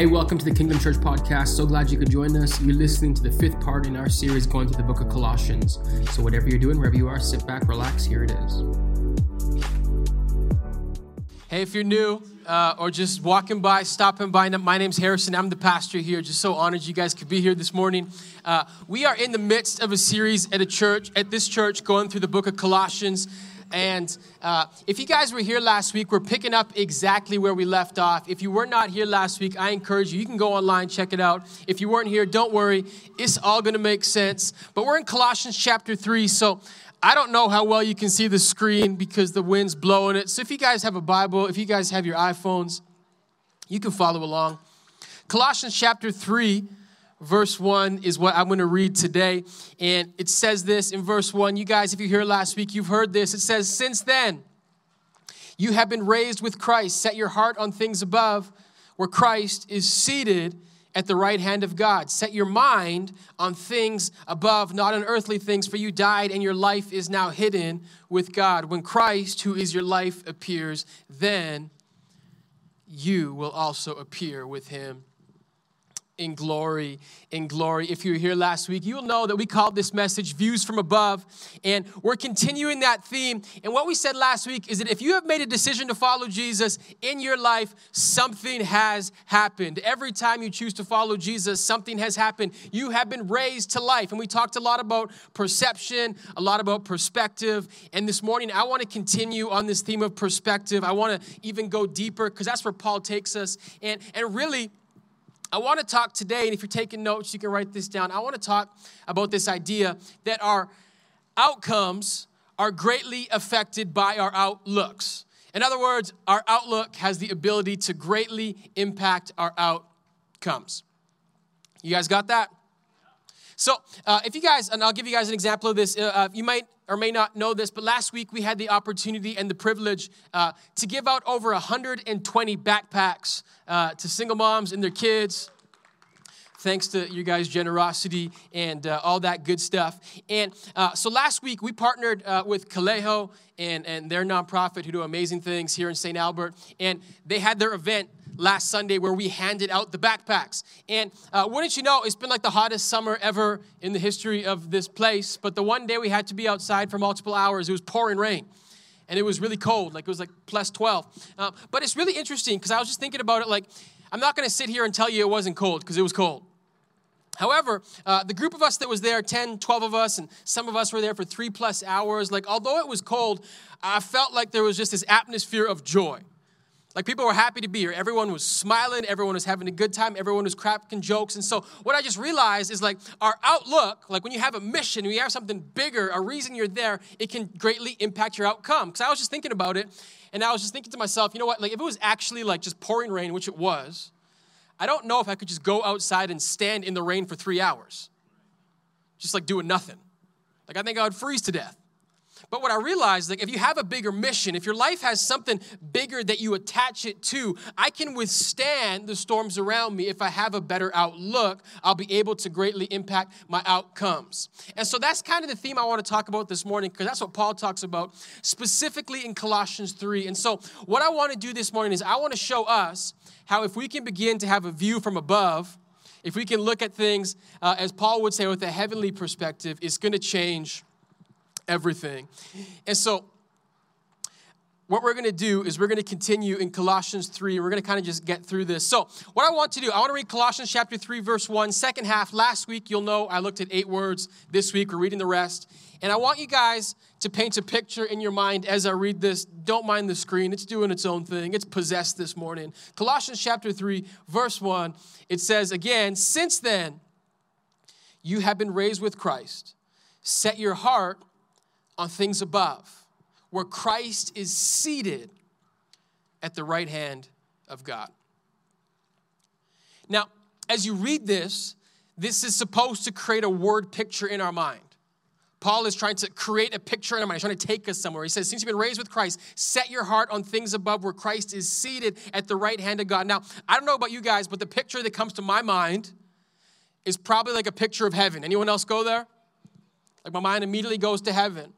Hey, welcome to the Kingdom Church podcast. So glad you could join us. You're listening to the fifth part in our series going through the book of Colossians. So, whatever you're doing, wherever you are, sit back, relax. Here it is. Hey, if you're new uh, or just walking by, stopping by, my name's Harrison. I'm the pastor here. Just so honored you guys could be here this morning. Uh, we are in the midst of a series at a church, at this church, going through the book of Colossians. And uh, if you guys were here last week, we're picking up exactly where we left off. If you were not here last week, I encourage you, you can go online, check it out. If you weren't here, don't worry, it's all gonna make sense. But we're in Colossians chapter 3, so I don't know how well you can see the screen because the wind's blowing it. So if you guys have a Bible, if you guys have your iPhones, you can follow along. Colossians chapter 3 verse 1 is what I'm going to read today. And it says this in verse 1. You guys, if you hear last week, you've heard this. It says, Since then, you have been raised with Christ. Set your heart on things above, where Christ is seated at the right hand of God. Set your mind on things above, not on earthly things, for you died and your life is now hidden with God. When Christ, who is your life, appears, then you will also appear with him in glory, in glory. If you were here last week, you'll know that we called this message Views from Above, and we're continuing that theme. And what we said last week is that if you have made a decision to follow Jesus in your life, something has happened. Every time you choose to follow Jesus, something has happened. You have been raised to life. And we talked a lot about perception, a lot about perspective. And this morning, I want to continue on this theme of perspective. I want to even go deeper because that's where Paul takes us. And, and really, I want to talk today, and if you're taking notes, you can write this down. I want to talk about this idea that our outcomes are greatly affected by our outlooks. In other words, our outlook has the ability to greatly impact our outcomes. You guys got that? So, uh, if you guys, and I'll give you guys an example of this, uh, uh you might or may not know this, but last week we had the opportunity and the privilege uh, to give out over 120 backpacks uh, to single moms and their kids. Thanks to you guys' generosity and uh, all that good stuff. And uh, so last week we partnered uh, with Calejo and, and their nonprofit who do amazing things here in St. Albert. And they had their event last Sunday where we handed out the backpacks. And uh, wouldn't you know, it's been like the hottest summer ever in the history of this place. But the one day we had to be outside for multiple hours, it was pouring rain. And it was really cold, like it was like plus 12. Uh, but it's really interesting because I was just thinking about it like, I'm not going to sit here and tell you it wasn't cold because it was cold. However, uh, the group of us that was there, 10, 12 of us, and some of us were there for three plus hours, like, although it was cold, I felt like there was just this atmosphere of joy. Like people were happy to be here. Everyone was smiling. Everyone was having a good time. Everyone was cracking jokes. And so what I just realized is like our outlook, like when you have a mission, when you have something bigger, a reason you're there, it can greatly impact your outcome. Because I was just thinking about it, and I was just thinking to myself, you know what? Like if it was actually like just pouring rain, which it was, I don't know if I could just go outside and stand in the rain for three hours, just like doing nothing. Like I think I would freeze to death. But what I realized, like if you have a bigger mission, if your life has something bigger that you attach it to, I can withstand the storms around me. If I have a better outlook, I'll be able to greatly impact my outcomes. And so that's kind of the theme I want to talk about this morning, because that's what Paul talks about specifically in Colossians 3. And so what I want to do this morning is I want to show us how if we can begin to have a view from above, if we can look at things, uh, as Paul would say, with a heavenly perspective, it's going to change everything. And so, what we're going to do is we're going to continue in Colossians 3. We're going to kind of just get through this. So, what I want to do, I want to read Colossians chapter 3, verse 1, second half. Last week, you'll know I looked at eight words. This week, we're reading the rest. And I want you guys to paint a picture in your mind as I read this. Don't mind the screen, it's doing its own thing. It's possessed this morning. Colossians chapter 3, verse 1, it says again, Since then, you have been raised with Christ. Set your heart on things above, where Christ is seated at the right hand of God. Now, as you read this, this is supposed to create a word picture in our mind. Paul is trying to create a picture in our mind. He's trying to take us somewhere. He says, Since you've been raised with Christ, set your heart on things above where Christ is seated at the right hand of God. Now, I don't know about you guys, but the picture that comes to my mind is probably like a picture of heaven. Anyone else go there? Like my mind immediately goes to heaven.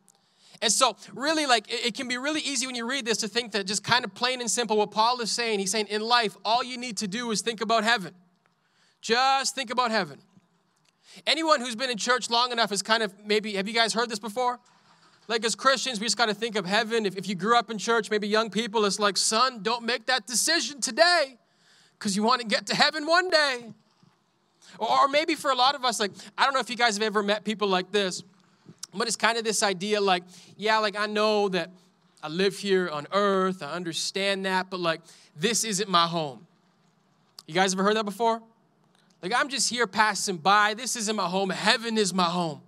And so, really, like, it, it, can be really easy when you read this to think that just kind of plain and simple what Paul is saying. He's saying, in life, all you need to do is think about heaven. Just think about heaven. Anyone who's been in church long enough is kind of maybe, have you guys heard this before? Like, as Christians, we just got to think of heaven. If, if you grew up in church, maybe young people, it's like, son, don't make that decision today because you want to get to heaven one day. Or, or maybe for a lot of us, like, I don't know if you guys have ever met people like this but it's kind of this idea like, yeah, like I know that I live here on earth, I understand that, but like this isn't my home. You guys ever heard that before? Like I'm just here passing by. This isn't my home. Heaven is my home.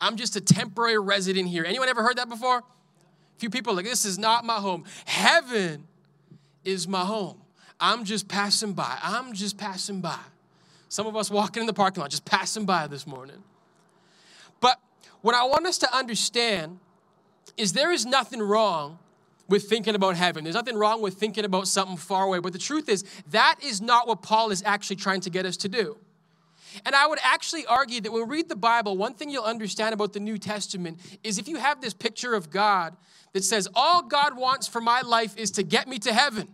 I'm just a temporary resident here. Anyone ever heard that before? A few people like this is not my home. Heaven is my home. I'm just passing by. I'm just passing by. Some of us walking in the parking lot, just passing by this morning. But what I want us to understand is there is nothing wrong with thinking about heaven. There's nothing wrong with thinking about something far away. But the truth is, that is not what Paul is actually trying to get us to do. And I would actually argue that when we read the Bible, one thing you'll understand about the New Testament is if you have this picture of God that says, All God wants for my life is to get me to heaven.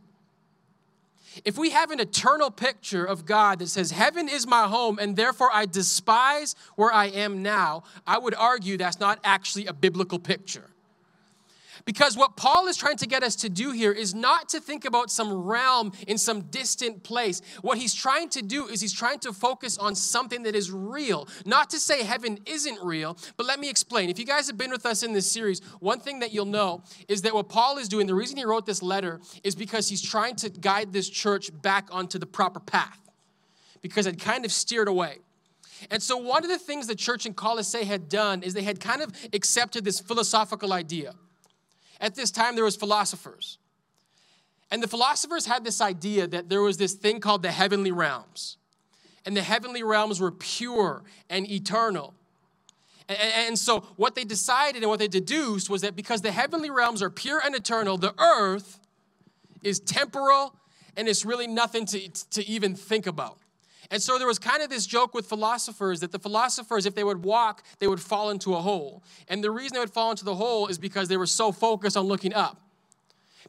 If we have an eternal picture of God that says, Heaven is my home, and therefore I despise where I am now, I would argue that's not actually a biblical picture. Because what Paul is trying to get us to do here is not to think about some realm in some distant place. What he's trying to do is he's trying to focus on something that is real. Not to say heaven isn't real, but let me explain. If you guys have been with us in this series, one thing that you'll know is that what Paul is doing, the reason he wrote this letter is because he's trying to guide this church back onto the proper path because it kind of steered away. And so, one of the things the church in Colossae had done is they had kind of accepted this philosophical idea at this time there was philosophers. And the philosophers had this idea that there was this thing called the heavenly realms. And the heavenly realms were pure and eternal. And, so, what they decided and what they deduced was that because the heavenly realms are pure and eternal, the earth is temporal and it's really nothing to, to even think about. And so there was kind of this joke with philosophers that the philosophers, if they would walk, they would fall into a hole. And the reason they would fall into the hole is because they were so focused on looking up.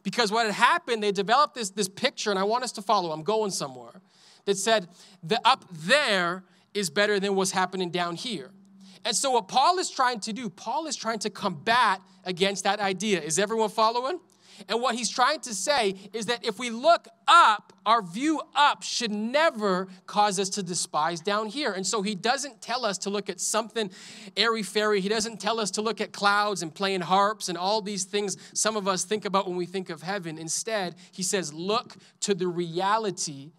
Because what had happened, they developed this, this picture, and I want us to follow, I'm going somewhere, that said, the up there is better than what's happening down here. And so, what Paul is trying to do, Paul is trying to combat against that idea. Is everyone following? And what he's trying to say is that if we look up, our view up should never cause us to despise down here. And so he doesn't tell us to look at something airy fairy. He doesn't tell us to look at clouds and playing harps and all these things some of us think about when we think of heaven. Instead, he says, look to the reality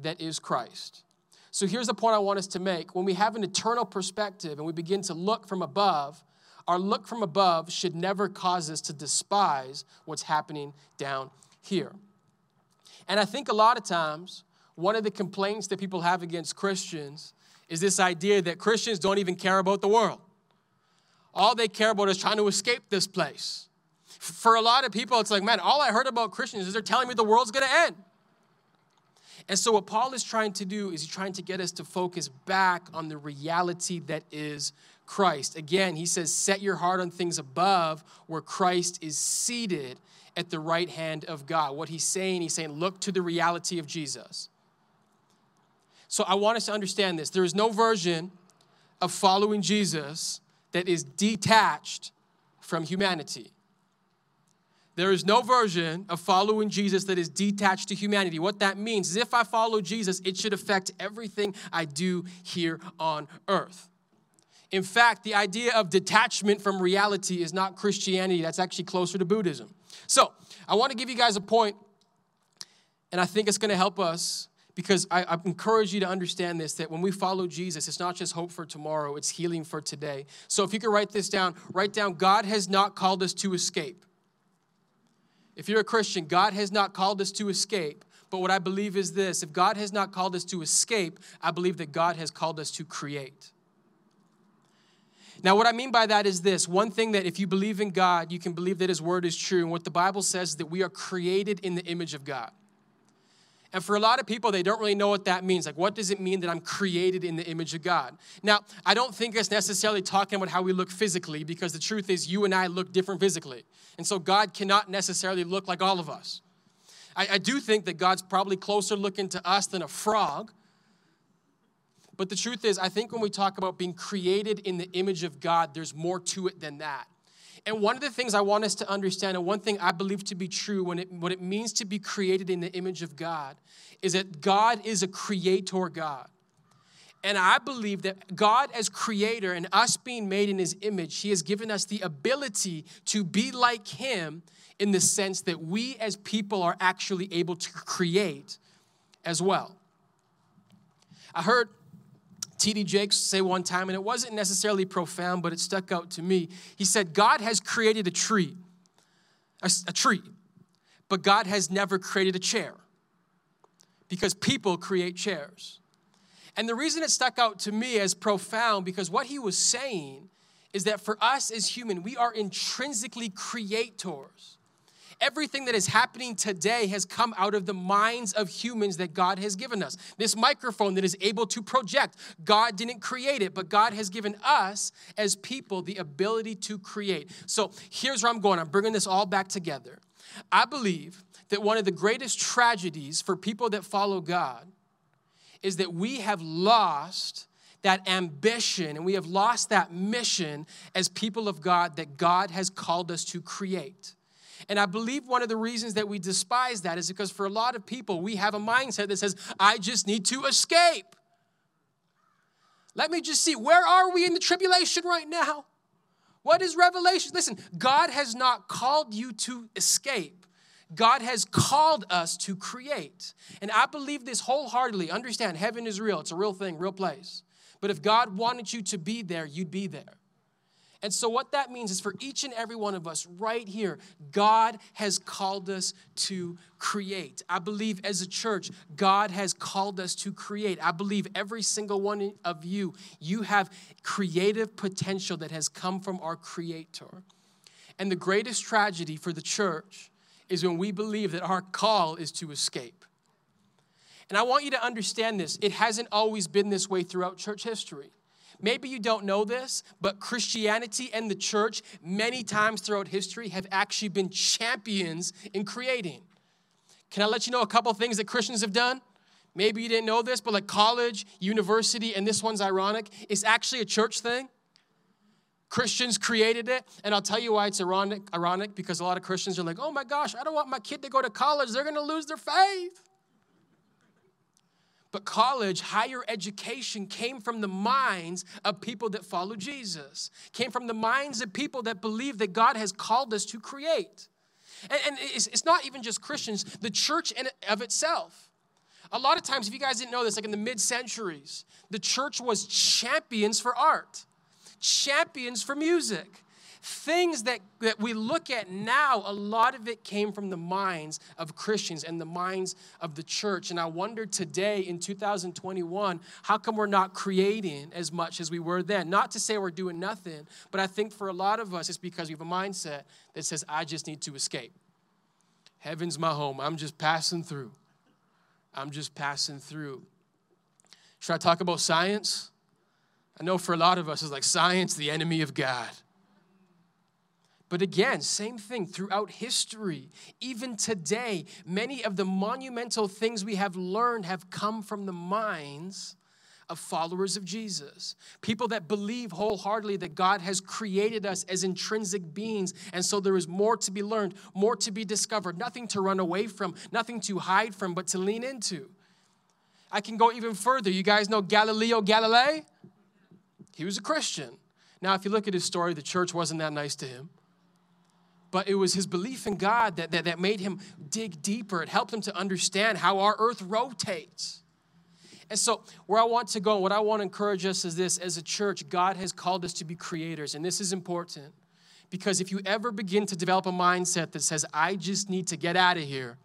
that is Christ. So here's the point I want us to make. When we have an eternal perspective and we begin to look from above, our look from above should never cause us to despise what's happening down here. And I think a lot of times, one of the complaints that people have against Christians is this idea that Christians don't even care about the world. All they care about is trying to escape this place. For a lot of people, it's like, man, all I heard about Christians is they're telling me the world's gonna end. And so, what Paul is trying to do is he's trying to get us to focus back on the reality that is Christ. Again, he says, Set your heart on things above where Christ is seated at the right hand of God. What he's saying, he's saying, Look to the reality of Jesus. So I want us to understand this. There is no version of following Jesus that is detached from humanity. There is no version of following Jesus that is detached to humanity. What that means is if I follow Jesus, it should affect everything I do here on earth. In fact, the idea of detachment from reality is not Christianity, that's actually closer to Buddhism. So, I want to give you guys a point, and I think it's going to help us because I, I, encourage you to understand this that when we follow Jesus, it's not just hope for tomorrow, it's healing for today. So, if you could write this down, write down God has not called us to escape. If you're a Christian, God has not called us to escape. But what I believe is this if God has not called us to escape, I believe that God has called us to create. Now, what I mean by that is this one thing that if you believe in God, you can believe that His word is true. And what the Bible says is that we are created in the image of God. And for a lot of people, they don't really know what that means. Like, what does it mean that I'm created in the image of God? Now, I don't think it's necessarily talking about how we look physically, because the truth is, you and I look different physically. And so, God cannot necessarily look like all of us. I, I do think that God's probably closer looking to us than a frog. But the truth is, I think when we talk about being created in the image of God, there's more to it than that. And one of the things I want us to understand, and one thing I believe to be true when it, what it means to be created in the image of God, is that God is a creator God. And I believe that God, as creator and us being made in his image, he has given us the ability to be like him in the sense that we as people are actually able to create as well. I heard T.D. Jakes say one time, and it wasn't necessarily profound, but it stuck out to me. He said, God has created a tree, a, a tree, but God has never created a chair because people create chairs. And the reason it stuck out to me as profound, because what he was saying is that for us as human, we are intrinsically creators everything that is happening today has come out of the minds of humans that God has given us. This microphone that is able to project, God didn't create it, but God has given us as people the ability to create. So here's where I'm going. I'm bringing this all back together. I believe that one of the greatest tragedies for people that follow God is that we have lost that ambition and we have lost that mission as people of God that God has called us to create. And I believe one of the reasons that we despise that is because for a lot of people, we have a mindset that says, I just need to escape. Let me just see, where are we in the tribulation right now? What is Revelation? Listen, God has not called you to escape. God has called us to create. And I believe this wholeheartedly. Understand, heaven is real, it's a real thing, real place. But if God wanted you to be there, you'd be there. And so, what that means is for each and every one of us right here, God has called us to create. I believe as a church, God has called us to create. I believe every single one of you, you have creative potential that has come from our Creator. And the greatest tragedy for the church is when we believe that our call is to escape. And I want you to understand this it hasn't always been this way throughout church history. Maybe you don't know this, but Christianity and the church, many times throughout history, have actually been champions in creating. Can I let you know a couple things that Christians have done? Maybe you didn't know this, but like college, university, and this one's ironic, it's actually a church thing. Christians created it, and I'll tell you why it's ironic, ironic because a lot of Christians are like, oh my gosh, I don't want my kid to go to college, they're gonna lose their faith. But college, higher education came from the minds of people that follow Jesus, came from the minds of people that believe that God has called us to create. And, and it's, it's, not even just Christians, the church in of itself. A lot of times, if you guys didn't know this, like in the mid centuries, the church was champions for art, champions for music Things that, that we look at now, a lot of it came from the minds of Christians and the minds of the church. And I wonder today in 2021, how come we're not creating as much as we were then? Not to say we're doing nothing, but I think for a lot of us, it's because we have a mindset that says, I just need to escape. Heaven's my home. I'm just passing through. I'm just passing through. Should I talk about science? I know for a lot of us, it's like science, the enemy of God. But again, same thing throughout history. Even today, many of the monumental things we have learned have come from the minds of followers of Jesus. People that believe wholeheartedly that God has created us as intrinsic beings, and so there is more to be learned, more to be discovered, nothing to run away from, nothing to hide from, but to lean into. I can go even further. You guys know Galileo Galilei? He was a Christian. Now, if you look at his story, the church wasn't that nice to him but it was his belief in God that, that, that made him dig deeper. It helped him to understand how our earth rotates. And so, where I want to go, what I want to encourage us is this as a church, God has called us to be creators, and this is important because if you ever begin to develop a mindset that says, I just need to get out of here,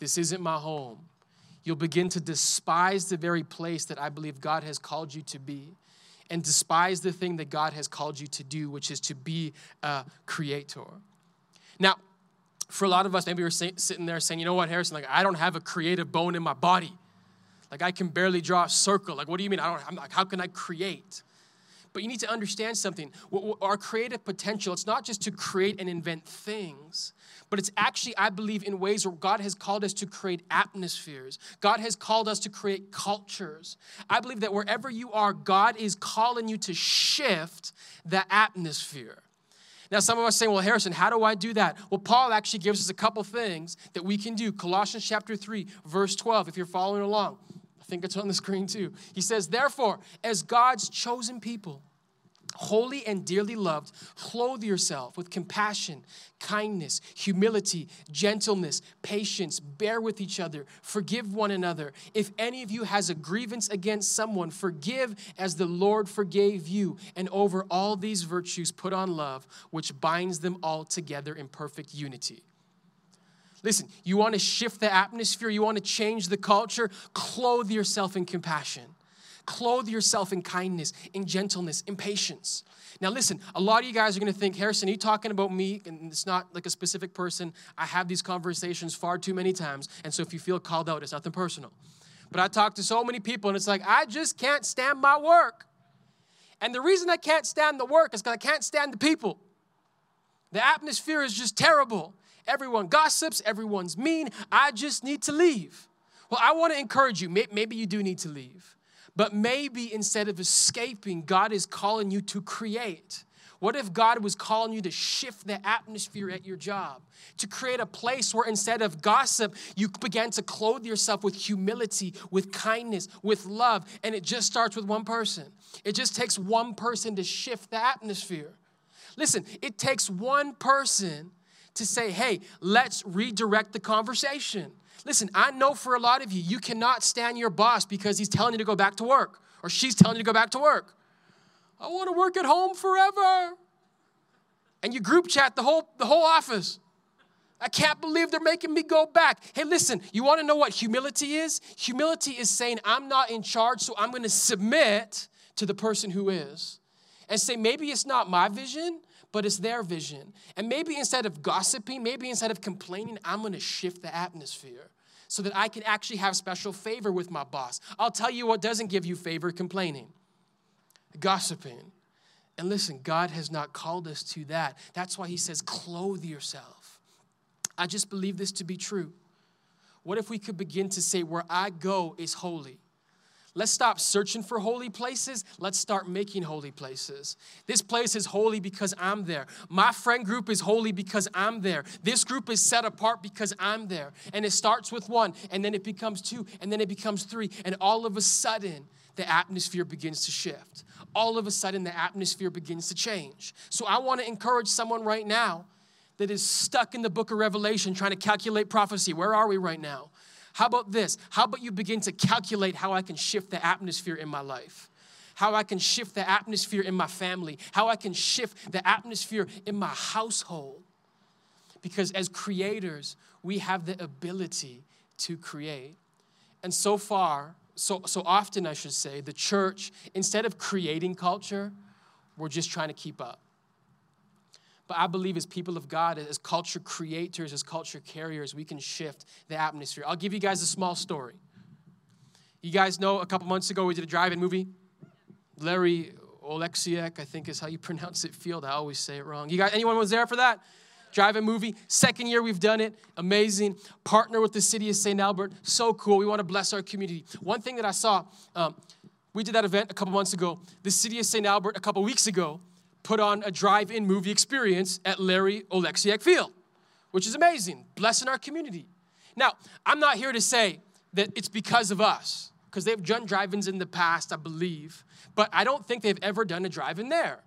this isn't my home, you'll begin to despise the very place that I believe God has called you to be and despise the thing that God has called you to do, which is to be a creator. Now, for a lot of us, maybe we're sitting there saying, you know what, Harrison, like I don't have a creative bone in my body. Like I can barely draw a circle. Like, what do you mean? I don't, I'm like, how can I create? But you need to understand something. Our creative potential, it's not just to create and invent things, but it's actually, I believe, in ways where God has called us to create atmospheres. God has called us to create cultures. I believe that wherever you are, God is calling you to shift the atmosphere. Now, some of us say, well, Harrison, how do I do that? Well, Paul actually gives us a couple things that we can do. Colossians chapter 3, verse 12, if you're following along. I think it's on the screen too. He says, therefore, as God's chosen people, holy and dearly loved, clothe yourself with compassion, kindness, humility, gentleness, patience, bear with each other, forgive one another. If any of you has a grievance against someone, forgive as the Lord forgave you. And over all these virtues, put on love, which binds them all together in perfect unity. Listen, you want to shift the atmosphere, you want to change the culture, clothe yourself in compassion. Clothe yourself in kindness, in gentleness, in patience. Now, listen, a lot of you guys are going to think, Harrison, are you talking about me? And it's not like a specific person. I have these conversations far too many times. And so if you feel called out, it's nothing personal. But I talk to so many people, and it's like, I just can't stand my work. And the reason I can't stand the work is because I can't stand the people. The atmosphere is just terrible. Everyone gossips, everyone's mean. I just need to leave. Well, I want to encourage you. Maybe you do need to leave. But maybe instead of escaping, God is calling you to create. What if God was calling you to shift the atmosphere at your job? To create a place where instead of gossip, you began to clothe yourself with humility, with kindness, with love. And it just starts with one person. It just takes one person to shift the atmosphere. Listen, it takes one person to say, hey, let's redirect the conversation. Listen, I know for a lot of you, you cannot stand your boss because he's telling you to go back to work or she's telling you to go back to work. I want to work at home forever. And you group chat the whole, the whole office. I can't believe they're making me go back. Hey, listen, you want to know what humility is? Humility is saying, I'm not in charge, so I'm going to submit to the person who is. And say, maybe it's not my vision, but it's their vision. And maybe instead of gossiping, maybe instead of complaining, I'm gonna shift the atmosphere so that I can actually have special favor with my boss. I'll tell you what doesn't give you favor complaining, gossiping. And listen, God has not called us to that. That's why He says, clothe yourself. I just believe this to be true. What if we could begin to say, where I go is holy? Let's stop searching for holy places. Let's start making holy places. This place is holy because I'm there. My friend group is holy because I'm there. This group is set apart because I'm there. And it starts with one, and then it becomes two, and then it becomes three. And all of a sudden, the atmosphere begins to shift. All of a sudden, the atmosphere begins to change. So I want to encourage someone right now that is stuck in the book of Revelation trying to calculate prophecy. Where are we right now? How about this? How about you begin to calculate how I can shift the atmosphere in my life? How I can shift the atmosphere in my family? How I can shift the atmosphere in my household? Because as creators, we have the ability to create. And so far, so, so often, I should say, the church, instead of creating culture, we're just trying to keep up. But I believe as people of God, as culture creators, as culture carriers, we can shift the atmosphere. I'll give you guys a small story. You guys know a couple months ago we did a drive-in movie. Larry Olexiuk, I think is how you pronounce it, field. I always say it wrong. You guys, anyone was there for that? Drive-in movie. Second year we've done it. Amazing. Partner with the city of St. Albert. So cool. We want to bless our community. One thing that I saw, um, we did that event a couple months ago. The city of St. Albert a couple weeks ago put on a drive in movie experience at Larry Olexiuk Field, which is amazing, blessing our community. Now, I'm not here to say that it's because of us, because they've done drive ins in the past, I believe, but I don't think they've ever done a drive in there.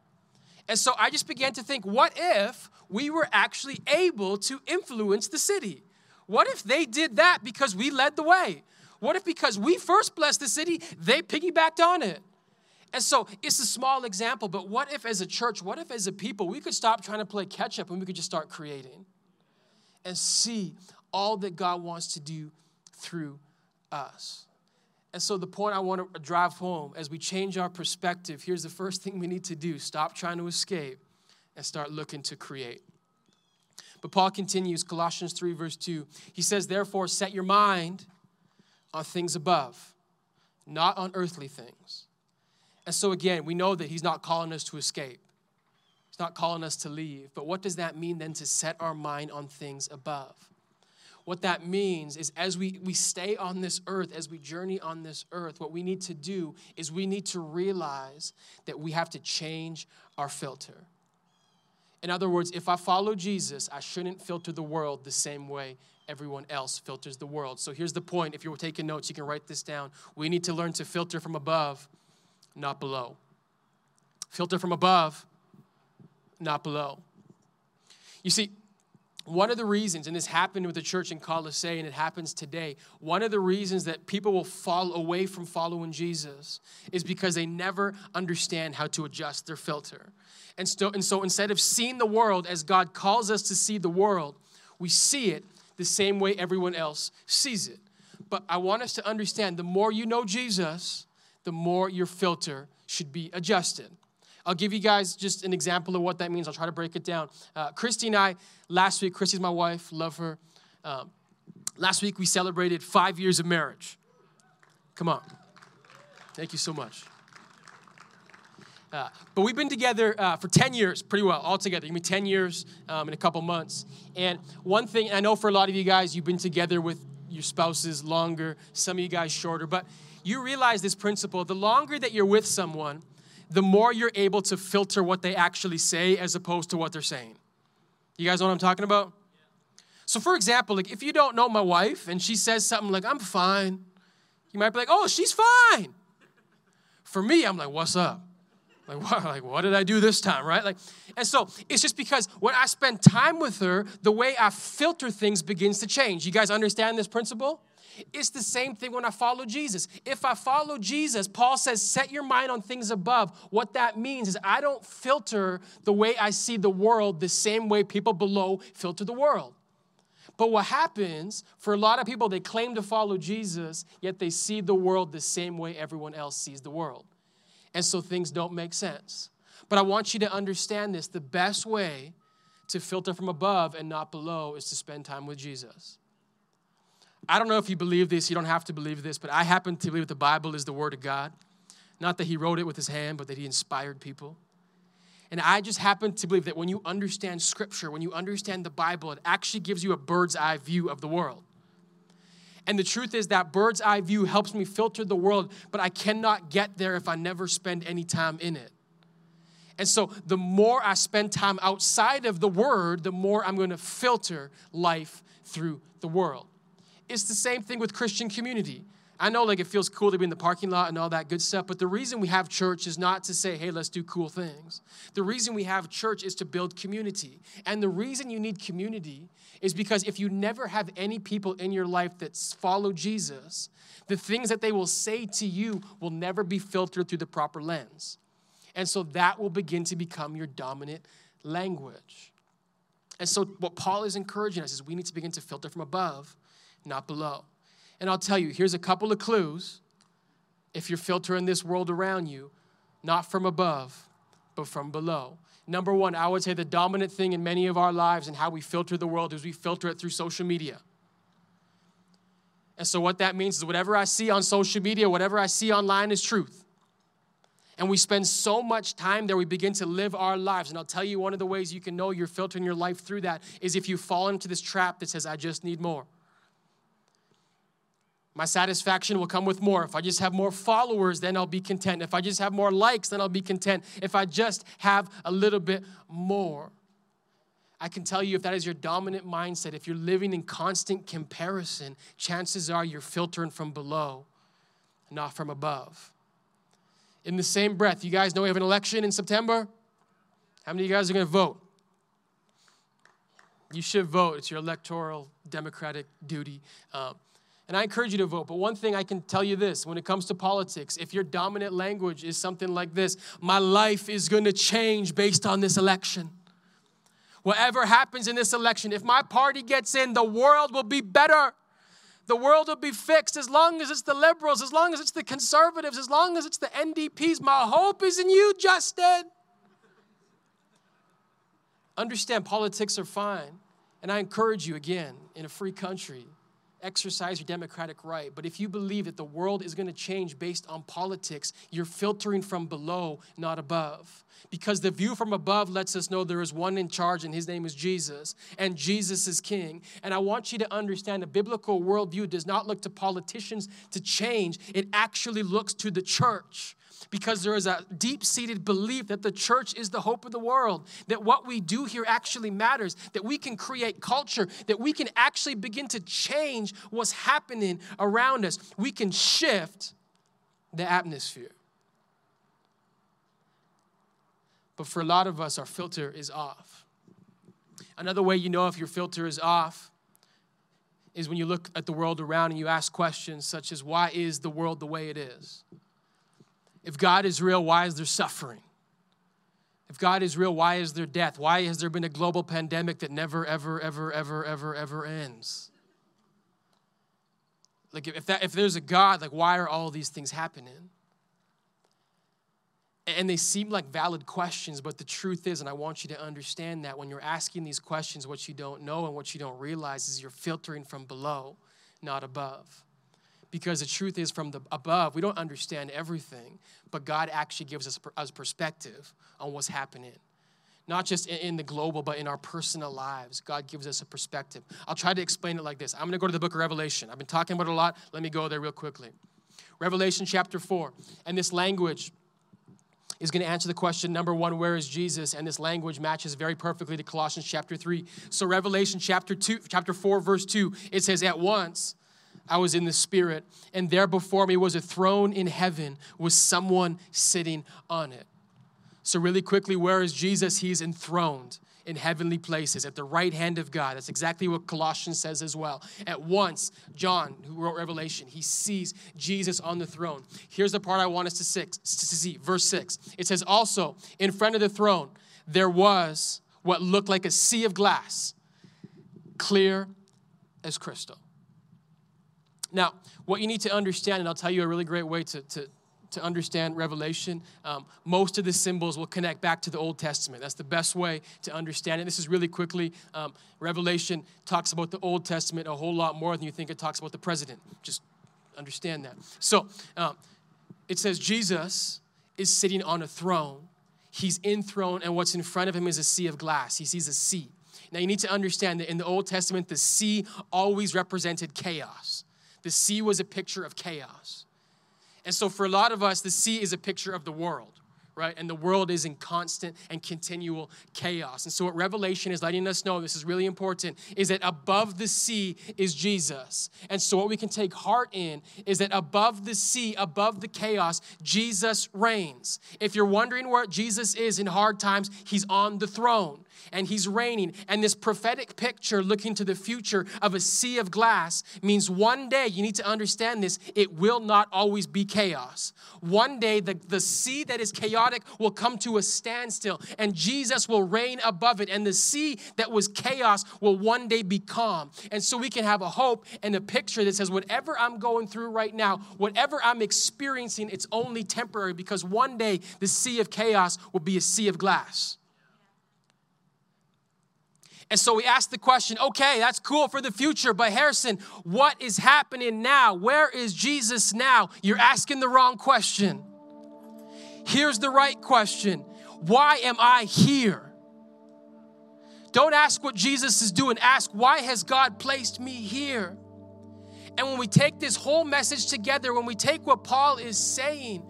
And so I just began to think, what if we were actually able to influence the city? What if they did that because we led the way? What if because we first blessed the city, they piggybacked on it? And so it's a small example, but what if as a church, what if as a people, we could stop trying to play catch up and we could just start creating and see all that God wants to do through us? And so, the point I want to drive home as we change our perspective here's the first thing we need to do stop trying to escape and start looking to create. But Paul continues, Colossians 3, verse 2. He says, Therefore, set your mind on things above, not on earthly things. And so, again, we know that he's not calling us to escape. He's not calling us to leave. But what does that mean then to set our mind on things above? What that means is as we, we stay on this earth, as we journey on this earth, what we need to do is we need to realize that we have to change our filter. In other words, if I follow Jesus, I shouldn't filter the world the same way everyone else filters the world. So here's the point. If you're taking notes, you can write this down. We need to learn to filter from above, not below. Filter from above, not below. You see, one of the reasons, and this happened with the church in Colossae, and it happens today, one of the reasons that people will fall away from following Jesus is because they never understand how to adjust their filter. And so, and so instead of seeing the world as God calls us to see the world, we see it the same way everyone else sees it. But I want us to understand the more you know Jesus, the more your filter should be adjusted. I'll give you guys just an example of what that means. I'll try to break it down. Uh, Christy and I, last week, Christy's my wife, love her. Um, last week, we celebrated five years of marriage. Come on. Thank you so much. Uh, but we've been together uh, for 10 years, pretty well, all together. You mean 10 years um, in a couple months. And one thing, I know for a lot of you guys, you've been together with your spouses longer, some of you guys shorter, but you realize this principle the longer that you're with someone, the more you're able to filter what they actually say as opposed to what they're saying. You guys know what I'm talking about? So, for example, like if you don't know my wife and she says something like, I'm fine, you might be like, oh, she's fine. For me, I'm like, what's up? Like what, like, what did I do this time, right? Like, and so it's just because when I spend time with her, the way I filter things begins to change. You guys understand this principle? It's the same thing when I follow Jesus. If I follow Jesus, Paul says, set your mind on things above. What that means is I don't filter the way I see the world the same way people below filter the world. But what happens for a lot of people, they claim to follow Jesus, yet they see the world the same way everyone else sees the world and so things don't make sense. But I want you to understand this the best way to filter from above and not below is to spend time with Jesus. I don't know if you believe this, you don't have to believe this, but I happen to believe that the Bible is the Word of God. Not that He wrote it with His hand, but that He inspired people. And I just happen to believe that when you understand Scripture, when you understand the Bible, it actually gives you a bird's eye view of the world. And the truth is that bird's eye view helps me filter the world, but I cannot get there if I never spend any time in it. And so, the more I spend time outside of the Word, the more I'm going to filter life through the world. It's the same thing with Christian community. I know like it feels cool to be in the parking lot and all that good stuff, but the reason we have church is not to say, hey, let's do cool things. The reason we have church is to build community. And the reason you need community is because if you never have any people in your life that follow Jesus, the things that they will say to you will never be filtered through the proper lens. And so that will begin to become your dominant language. And so, what Paul is encouraging us is we need to begin to filter from above, not below. And I'll tell you, here's a couple of clues if you're filtering this world around you, not from above, but from below. Number one, I would say the dominant thing in many of our lives and how we filter the world is we filter it through social media. And so, what that means is whatever I see on social media, whatever I see online is truth. And we spend so much time there, we begin to live our lives. And I'll tell you, one of the ways you can know you're filtering your life through that is if you fall into this trap that says, I just need more. My satisfaction will come with more. If I just have more followers, then I'll be content. If I just have more likes, then I'll be content. If I just have a little bit more. I can tell you if that is your dominant mindset, if you're living in constant comparison, chances are you're filtering from below, not from above. In the same breath, you guys know we have an election in September? How many of you guys are going to vote? You should vote. It's your electoral democratic duty. Um, and I encourage you to vote. But one thing I can tell you this when it comes to politics, if your dominant language is something like this, my life is going to change based on this election. Whatever happens in this election, if my party gets in, the world will be better. The world will be fixed as long as it's the liberals, as long as it's the conservatives, as long as it's the NDPs. My hope is in you, Justin. Understand, politics are fine And I encourage you again, in a free country, exercise your democratic right. But if you believe that the world is going to change based on politics, you're filtering from below, not above. Because the view from above lets us know there is one in charge, and his name is Jesus, and Jesus is king. And I want you to understand a biblical worldview does not look to politicians to change, it actually looks to the church because there is a deep seated belief that the church is the hope of the world, that what we do here actually matters, that we can create culture, that we can actually begin to change what's happening around us. We can shift the atmosphere. But for a lot of us, our filter is off. Another way you know if your filter is off is when you look at the world around and you ask questions such as, Why is the world the way it is? If God is real, why is there suffering? If God is real, why is there death? Why has there been a global pandemic that never, ever, ever, ever, ever, ever ends? Like, if, that, if there's a God, like, why are all these things happening? And they seem like valid questions, but the truth is, and I want you to understand that when you're asking these questions, what you don't know and what you don't realize is you're filtering from below, not above because the truth is from the above we don't understand everything but god actually gives us a perspective on what's happening. Not just in the global but in our personal lives god gives us a perspective. I'll try to explain it like this. I'm going to go to the book of revelation. I've been talking about it a lot. Let me go there real quickly. Revelation chapter 4 and this language is going to answer the question number one where is jesus? And this language matches very perfectly to colossians chapter 3 so revelation chapter 2 chapter 4 verse 2 it says at once I was in the spirit, and there before me was a throne in heaven with someone sitting on it. So, really quickly, where is Jesus? He's enthroned in heavenly places at the right hand of God. That's exactly what Colossians says as well. At once, John, who wrote Revelation, he sees Jesus on the throne. Here's the part I want us to, see. Verse 6. It says, Also, in front of the throne, there was what looked like a sea of glass, clear as crystal. Now, what you need to understand, and I'll tell you a really great way to, to, to understand Revelation, um, most of the symbols will connect back to the Old Testament. That's the best way to understand it. This is really quickly. Um, Revelation talks about the Old Testament a whole lot more than you think it talks about the president. Just understand that. So um, it says Jesus is sitting on a throne. He's enthroned, and what's in front of him is a sea of glass. He sees a sea. Now, you need to understand that in the Old Testament, the sea always represented chaos. The sea was a picture of chaos. And so, for a lot of us, the sea is a picture of the world right? And the world is in constant and continual chaos. And so, what Revelation is letting us know, this is really important, is that above the sea is Jesus. And so, what we can take heart in is that above the sea, above the chaos, Jesus reigns. If you're wondering where Jesus is in hard times, he's on the throne and he's reigning. And this prophetic picture looking to the future of a sea of glass means one day, you need to understand this, it will not always be chaos. One day, the, the sea that is chaotic will come to a standstill, and Jesus will reign above it. And the sea that was chaos will one day be calm. And so we can have a hope and a picture that says, whatever I'm going through right now, whatever I'm experiencing, it's only temporary because one day the sea of chaos will be a sea of glass. And so we asked the question okay, that's cool for the future, but Harrison, what is happening now? Where is Jesus now? You're asking the wrong question. Here's the right question Why am I here? Don't ask what Jesus is doing, ask, why has God placed me here? And when we take this whole message together, when we take what Paul is saying,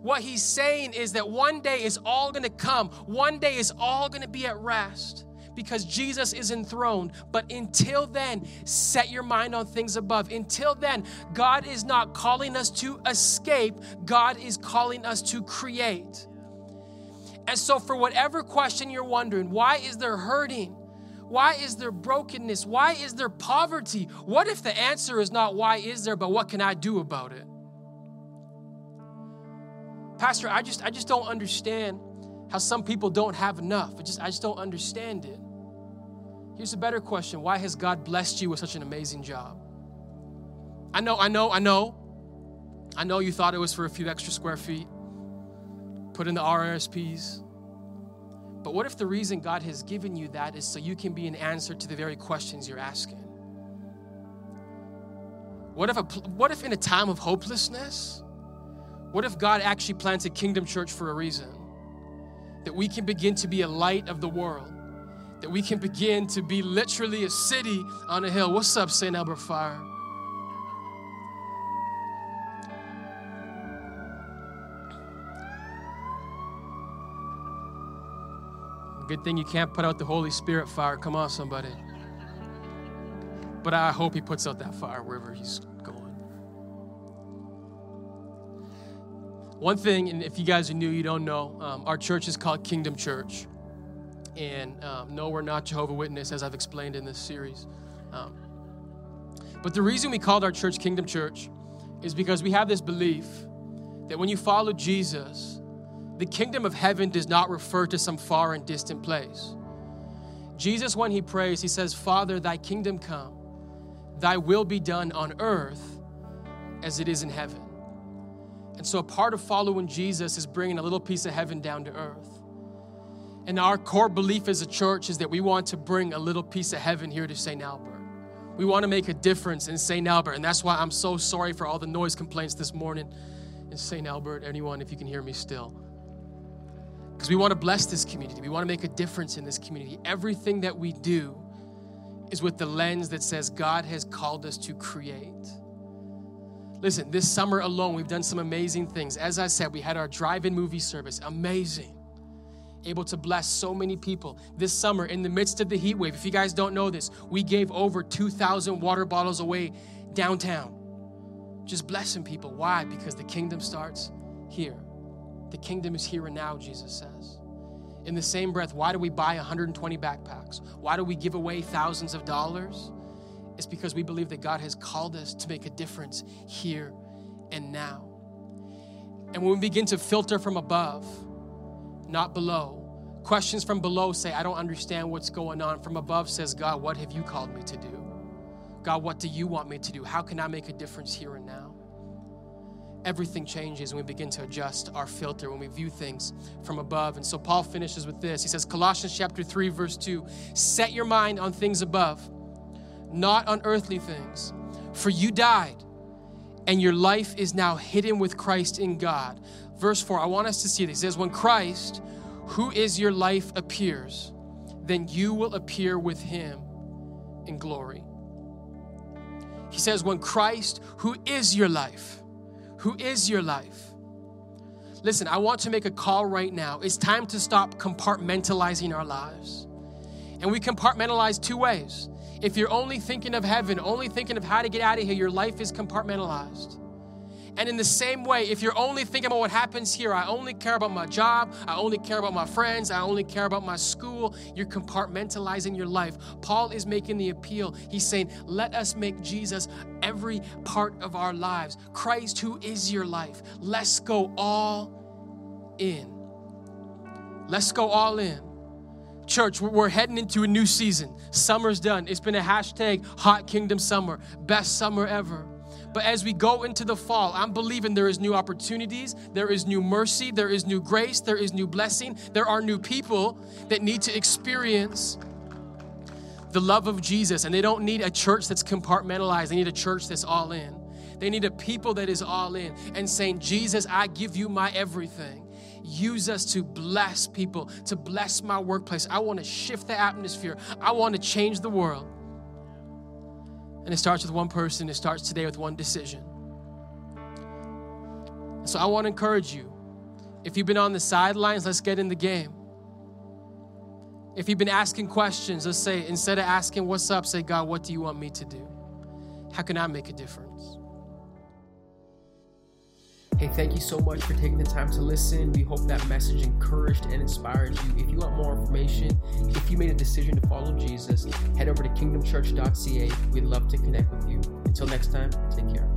what he's saying is that one day is all gonna come, one day is all gonna be at rest because Jesus is enthroned. But until then, set your mind on things above. Until then, God is not calling us to escape, God is calling us to create. And so, for whatever question you're wondering, why is there hurting? Why is there brokenness? Why is there poverty? What if the answer is not why is there, but what can I do about it? Pastor, I just I just don't understand how some people don't have enough. I just I just don't understand it. Here's a better question Why has God blessed you with such an amazing job? I know, I know, I know. I know you thought it was for a few extra square feet, put in the RRSPs. But what if the reason God has given you that is so you can be an answer to the very questions you're asking? What if, a, what if in a time of hopelessness, what if God actually planted Kingdom Church for a reason? That we can begin to be a light of the world, that we can begin to be literally a city on a hill. What's up, St. Albert Fire? Good thing you can't put out the Holy Spirit fire. Come on, somebody. But I hope he puts out that fire wherever he's going. One thing, and if you guys are new, you don't know, um, our church is called Kingdom Church. And um, no, we're not Jehovah Witness, as I've explained in this series. Um, but the reason we called our church Kingdom Church is because we have this belief that when you follow Jesus, the kingdom of heaven does not refer to some far and distant place. Jesus, when he prays, he says, Father, thy kingdom come, thy will be done on earth as it is in heaven. And so, a part of following Jesus is bringing a little piece of heaven down to earth. And our core belief as a church is that we want to bring a little piece of heaven here to St. Albert. We want to make a difference in St. Albert. And that's why I'm so sorry for all the noise complaints this morning in St. Albert. Anyone, if you can hear me still. Because we want to bless this community. We want to make a difference in this community. Everything that we do is with the lens that says God has called us to create. Listen, this summer alone, we've done some amazing things. As I said, we had our drive in movie service, amazing. Able to bless so many people. This summer, in the midst of the heat wave, if you guys don't know this, we gave over 2,000 water bottles away downtown. Just blessing people. Why? Because the kingdom starts here. The kingdom is here and now, Jesus says. In the same breath, why do we buy 120 backpacks? Why do we give away thousands of dollars? It's because we believe that God has called us to make a difference here and now. And when we begin to filter from above, not below, questions from below say, I don't understand what's going on. From above says, God, what have you called me to do? God, what do you want me to do? How can I make a difference here and now? everything changes when we begin to adjust our filter, when we view things from above. And so Paul finishes with this. He says, Colossians chapter 3, verse 2 Set your mind on things above, not on earthly things. For you died, and your life is now hidden with Christ in God. Verse 4, I want us to see this. He says, When Christ, who is your life, appears, then you will appear with him in glory. He says, When Christ, who is your life, who is your life. Listen, I want to make a call right now. It's time to stop compartmentalizing our lives. And we compartmentalize two ways. If you're only thinking of heaven, only thinking of how to get out of here, your life is compartmentalized. And in the same way, if you're only thinking about what happens here, I only care about my job, I only care about my friends, I only care about my school, you're compartmentalizing your life. Paul is making the appeal. He's saying, let us make Jesus every part of our lives. Christ, who is your life. Let's go all in. Let's go all in. Church, we're heading into a new season. Summer's done. It's been a hashtag hot kingdom summer, best summer ever. But as we go into the fall, I'm believing there is new opportunities, there is new mercy, there is new grace, there is new blessing. There are new people that need to experience the love of Jesus. And they don't need a church that's compartmentalized, they need a church that's all in. They need a people that is all in and saying, Jesus, I give you my everything. Use us to bless people, to bless my workplace. I want to shift the atmosphere. I want to change the world. And it starts with one person, it starts today with one decision. So I want to encourage you. If you've been on the sidelines, let's get in the game. If you've been asking questions, let's say, instead of asking what's up, say, God, what do you want me to do? How can I make a difference? Hey, thank you so much for taking the time to listen. We hope that message encouraged and inspired you. If you want more information, if you made a decision to follow Jesus, head over to kingdomchurch.ca. We'd love to connect with you. Until next time, take care.